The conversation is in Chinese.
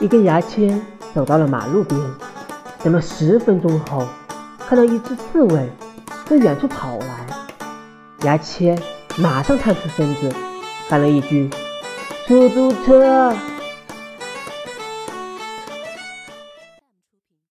一根牙签走到了马路边，等了十分钟后，看到一只刺猬在远处跑来，牙签马上探出身子，喊了一句：出租车。